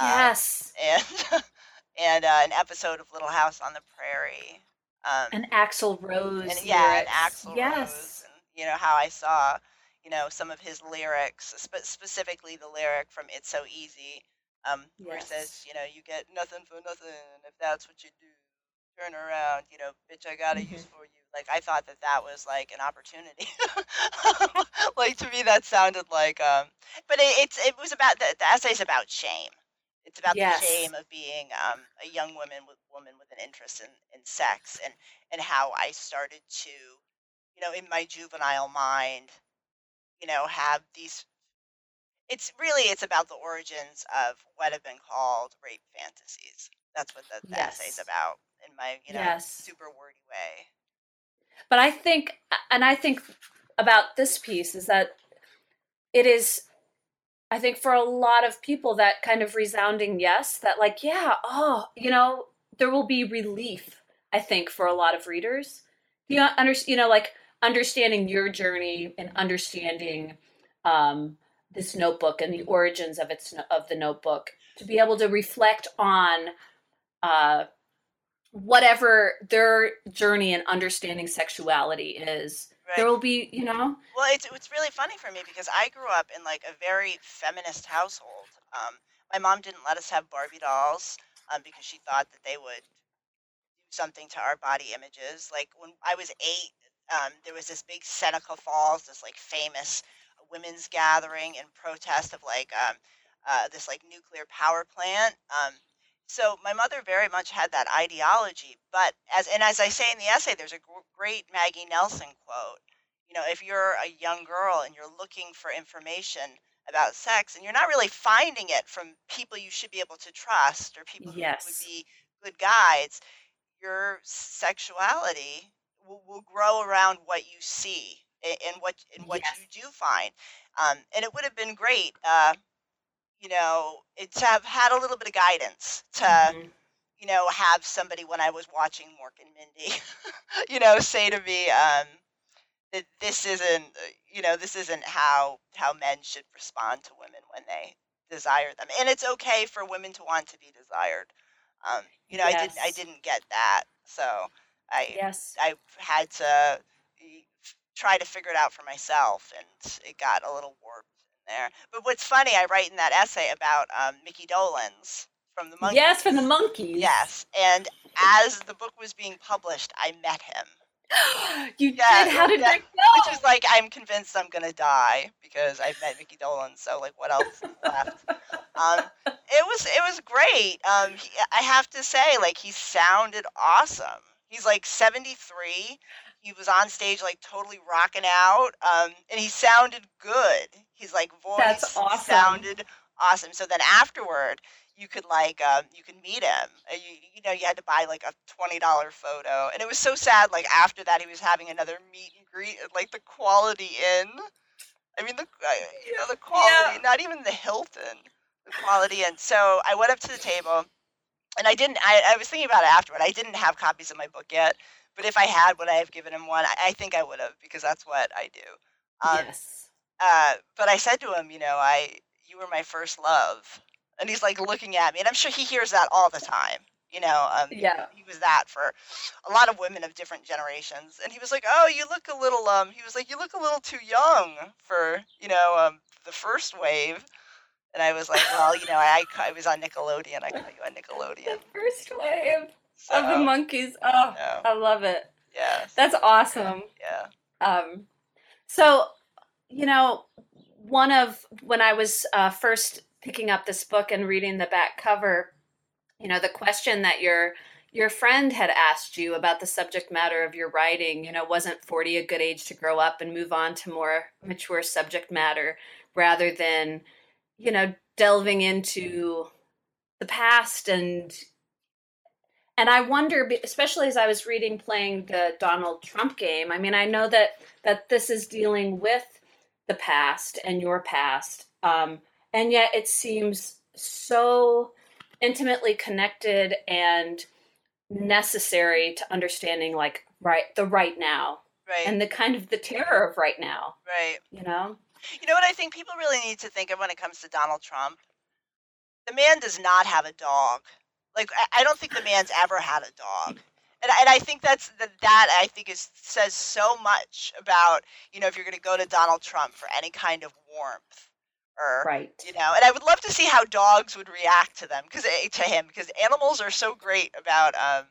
uh, Yes. and and uh, an episode of Little House on the Prairie. Um, And Axl Rose. and yeah, and. Axl Yes. Rose, you know how I saw, you know, some of his lyrics, spe- specifically the lyric from "It's So Easy," um, where it says, you know, you get nothing for nothing if that's what you do. Turn around, you know, bitch, I got a use Mhm. for you. Like I thought that that was like an opportunity. like to me, that sounded like, um, but it, it's it was about the, the essay's about shame. It's about Yes. the shame of being um, a young woman with woman with an interest in, in sex and and how I started to, you know, in my juvenile mind, you know, have these. It's really it's about the origins of what have been called rape fantasies. That's what the, essay's Yes. about in my you know Yes. super wordy way. But I think, and I think about this piece is that it is, I think for a lot of people, that kind of resounding yes, that like, yeah, oh, you know, there will be relief, I think, for a lot of readers. You know, under, you know, like understanding your journey and understanding um, this notebook and the origins of its of the notebook to be able to reflect on uh, whatever their journey in understanding sexuality is. There will be you know? Well, it's it's really funny for me because I grew up in like a very feminist household. Um, my mom didn't let us have Barbie dolls um, because she thought that they would something to our body images. Like when I was eight, um, there was this big Seneca Falls, this like famous women's gathering in protest of like um, uh, this like nuclear power plant. Um, so my mother very much had that ideology. But as and as I say in the essay, there's a great Maggie Nelson quote. You know, if you're a young girl and you're looking for information about sex and you're not really finding it from people you should be able to trust or people who would be good guides, your sexuality will, will grow around what you see and what and what yes you do find. Um, and it would have been great, uh, you know, it, to have had a little bit of guidance to, hmm you know, have somebody when I was watching Mork and Mindy, you know, say to me um, that this isn't, uh, you know, this isn't how how men should respond to women when they desire them, and it's okay for women to want to be desired. Um, you know, I didn't I didn't get that, so I yes I had to try to figure it out for myself, and it got a little warped in there. But what's funny, I write in that essay about um, Mickey Dolenz from the Monkees. yes from the Monkees Yes, and as the book was being published, I met him. you Yeah, did how did yeah, that which go is like I'm convinced I'm gonna die because I've met Mickey Dolenz. So like, what else is left? Um, it was it was great. Um, he, I have to say, like he sounded awesome. He's like 73. he was on stage like totally rocking out, um, and he sounded good. His like voice That's awesome. sounded awesome. So then afterward, you could like um, you could meet him. Uh, You you know you had to buy like a twenty dollar photo, and it was so sad. Like after that, he was having another meet and greet at like the Quality Inn. I mean the uh, you know the quality, not even the Hilton, the Quality Inn. So I went up to the table, and I didn't. I, I was thinking about it afterward. I didn't have copies of my book yet, but if I had, would I have given him one? I, I think I would have because that's what I do. Um, yes. uh, but I said to him, you know, I you were my first love, and he's like looking at me, and I'm sure he hears that all the time. You know, um, Yeah. he was that for a lot of women of different generations, and he was like, oh, you look a little, um, he was like, you look a little too young for, you know, um, the first wave. And I was like, well, you know, I, I was on Nickelodeon. I call you on The Nickelodeon. first wave So, of the Monkees. Oh, yeah, I love it. yeah, That's awesome. yeah. Um, so, you know, one of when I was uh, first picking up this book and reading the back cover, you know, the question that your your friend had asked you about the subject matter of your writing, you know, wasn't 40 a good age to grow up and move on to more mature subject matter rather than, you know, delving into the past and and I wonder, especially as I was reading playing the Donald Trump game. I mean, I know that that this is dealing with the past and your past, um, and yet it seems so intimately connected and necessary to understanding, like right the right now Right, and the kind of the terror of right now. right. You know? You know what I think people really need to think of when it comes to Donald Trump? The man does not have a dog. Like I, I don't think the man's ever had a dog. And, and I think that's that, that I think is says so much about you know if you're going to go to Donald Trump for any kind of warmth or Right. you know and I would love to see how dogs would react to them because to him because animals are so great about um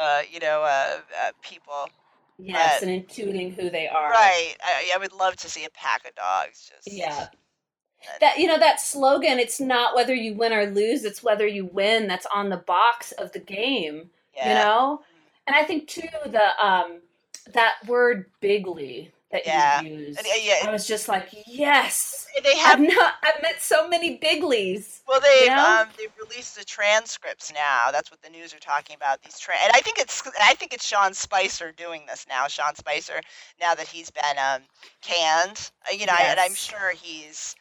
uh you know uh, uh people Yes, But- and intuiting who they are. right I, I would love to see a pack of dogs just Yeah. and- that you know that slogan it's not whether you win or lose it's whether you win that's on the box of the game yeah you know and i think too the um that word bigly that Yeah. you used uh, yeah, i was just like yes they i've not i've met so many biglies Well, they've Yeah. um, they've released the transcripts now. That's what the news are talking about. These tra- and I think it's I think it's Sean Spicer doing this now. Sean Spicer, now that he's been um, canned, uh, you know, and I'm sure he's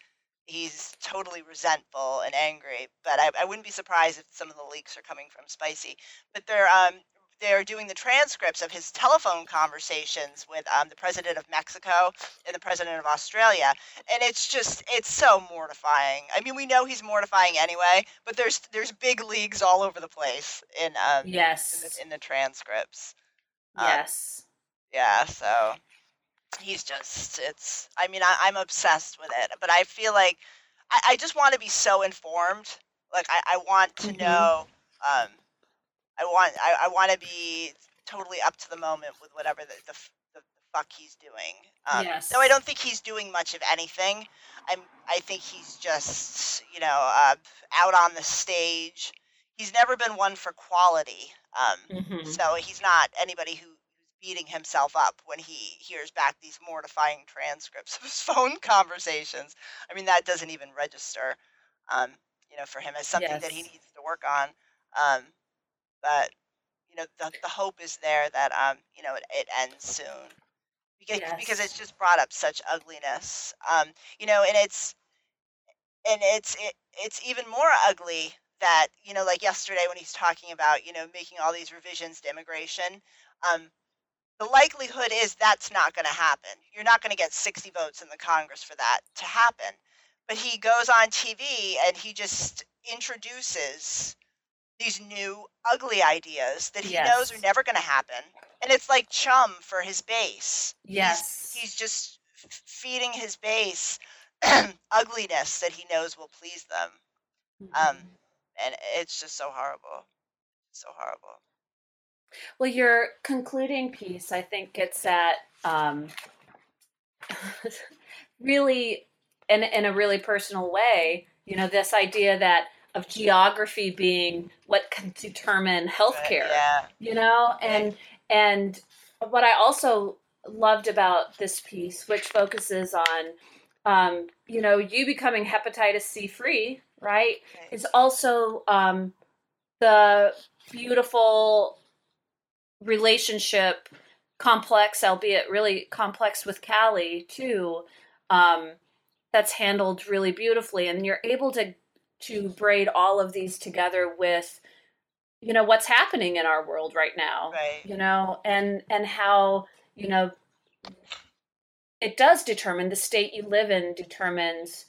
he's totally resentful and angry. But I, I wouldn't be surprised if some of the leaks are coming from Spicy. But they're um they're doing the transcripts of his telephone conversations with um, the president of Mexico and the president of Australia and it's just it's so mortifying. I mean, we know he's mortifying anyway, but there's there's big leagues all over the place in um in, yes the, in the transcripts. Um, yes Yeah, so he's just it's. I mean, I, I'm obsessed with it, but I feel like I, I just want to be so informed. Like I, I want to Mhm. know. Um, I want I, I want to be totally up to the moment with whatever the the, the, the fuck he's doing. Um, Yes. Though I don't think he's doing much of anything. I'm I think he's just you know uh, out on the stage. He's never been one for quality. Um, hmm so he's not anybody who, beating himself up when he hears back these mortifying transcripts of his phone conversations. I mean, that doesn't even register, um, you know, for him as something that he needs to work on. Um, but you know, the, the hope is there that um, you know it, it ends soon because because it's just brought up such ugliness. Um, you know, and it's and it's it, it's even more ugly that you know like yesterday when he's talking about you know making all these revisions to immigration um the likelihood is that's not going to happen. You're not going to get 60 votes in the congress for that to happen. But he goes on tv and he just introduces these new ugly ideas that he knows are never going to happen. And it's like chum for his base. Yes. he's just f- feeding his base ugliness that he knows will please them. Um, Mhm. and it's just so horrible. So horrible Well, your concluding piece, I think, gets at um, really, in in a really personal way. You know, this idea that of geography being what can determine healthcare. yeah You know, and and what I also loved about this piece, which focuses on, um, you know, you becoming hepatitis C free, right, Right. is also um, the beautiful relationship, complex, albeit really complex with Callie too. Um, that's handled really beautifully, and you're able to to braid all of these together with you know what's happening in our world right now Right. you know and and how you know it does determine the state you live in determines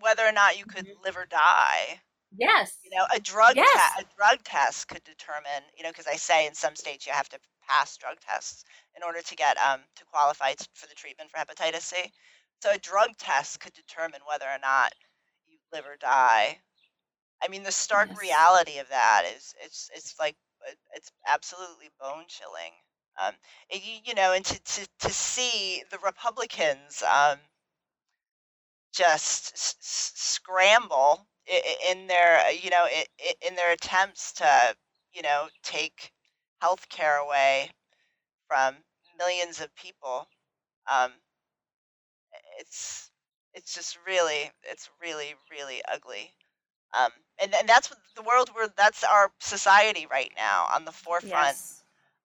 Whether or not you could Mhm. live or die. Yes You know, a drug Yes. te- a drug test could determine. You know, because I say in some states you have to pass drug tests in order to get um to qualify t- for the treatment for hepatitis C. So a drug test could determine whether or not you live or die. I mean, the stark Yes. reality of that is it's it's like it's absolutely bone chilling. Um, you, know, and to, to to see the Republicans um just s- s- scramble in their you know in their attempts to you know take health care away from millions of people um it's it's just really it's really really ugly. Um and, and that's the world where that's our society right now on the forefront yes.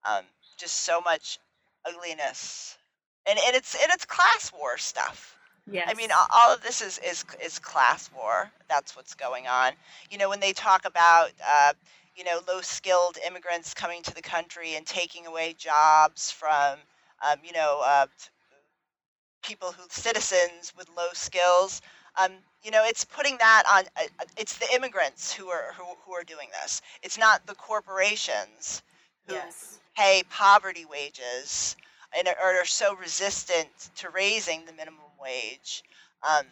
um just so much ugliness. And and it's and it's class war stuff yes I mean, all of this is is is class war. That's what's going on. You know, when they talk about uh, you know low skilled immigrants coming to the country and taking away jobs from um, you know uh, people who citizens with low skills. Um, you know, it's putting that on. Uh, uh, it's the immigrants who are who, who are doing this. It's not the corporations who yes pay poverty wages and are, are so resistant to raising the minimum wage. Um,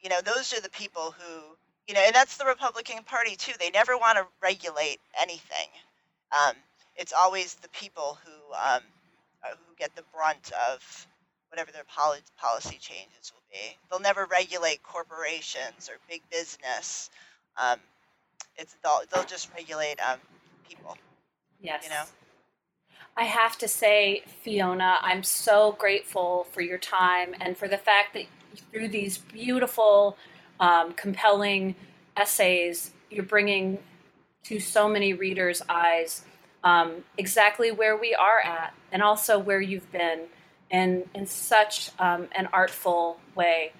you know, those are the people who, you know, and that's the Republican Party too. They never want to regulate anything. Um, it's always the people who um, uh, who get the brunt of whatever their poli- policy changes will be. They'll never regulate corporations or big business. Um, it's they'll, they'll just regulate um, people. yes You know? I have to say, Fiona, I'm so grateful for your time and for the fact that through these beautiful, um, compelling essays, you're bringing to so many readers' eyes um, exactly where we are at and also where you've been in, in such um, an artful way.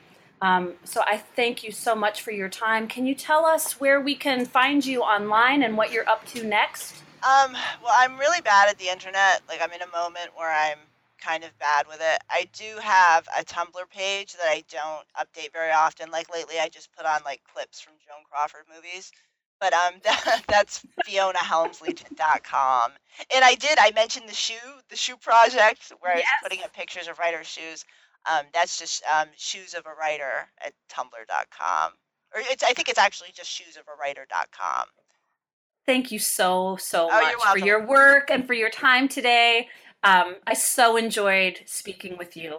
Um, so I thank you so much for your time. Can you tell us where we can find you online and what you're up to next? Um, well, I'm really bad at the internet. Like, I'm in a moment where I'm kind of bad with it. I do have a Tumblr page that I don't update very often. Like lately, I just put on like clips from Joan Crawford movies. But um, that, that's FionaHelmsley.com. And I did. I mentioned the shoe, the shoe project, where I was putting up pictures of writers' shoes. Um, that's just um, shoes of a writer at Tumblr.com. Or it's. I think it's actually just shoesofawriter.com. Thank you so, so Oh, much for welcome. your work and for your time today. Um, I so enjoyed speaking with you.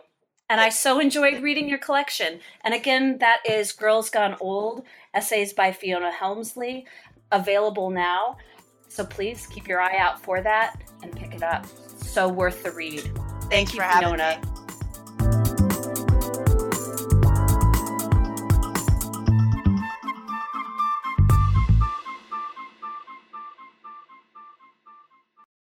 And I so enjoyed reading your collection. And again, that is Girls Gone Old Essays by Fiona Helmsley, available now. So please keep your eye out for that and pick it up. So worth the read. Thanks you, for having Fiona. me.